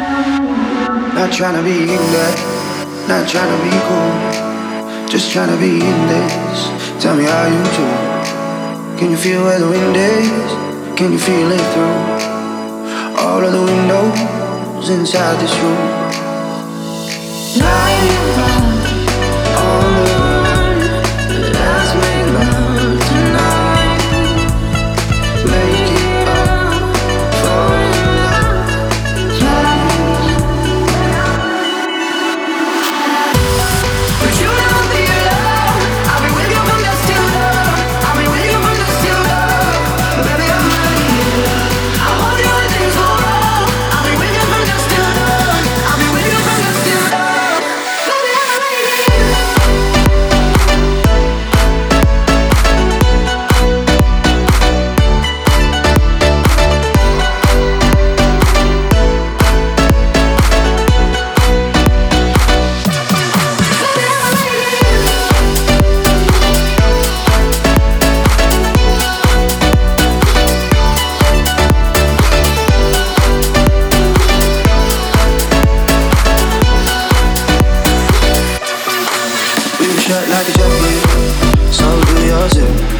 Not trying to be in that, not trying to be cool. Just trying to be in this. Tell me how you do. Can you feel where the wind is? Can you feel it through all of the windows inside this room? Shut like a jacket, şişeler cebi Saldı yazı.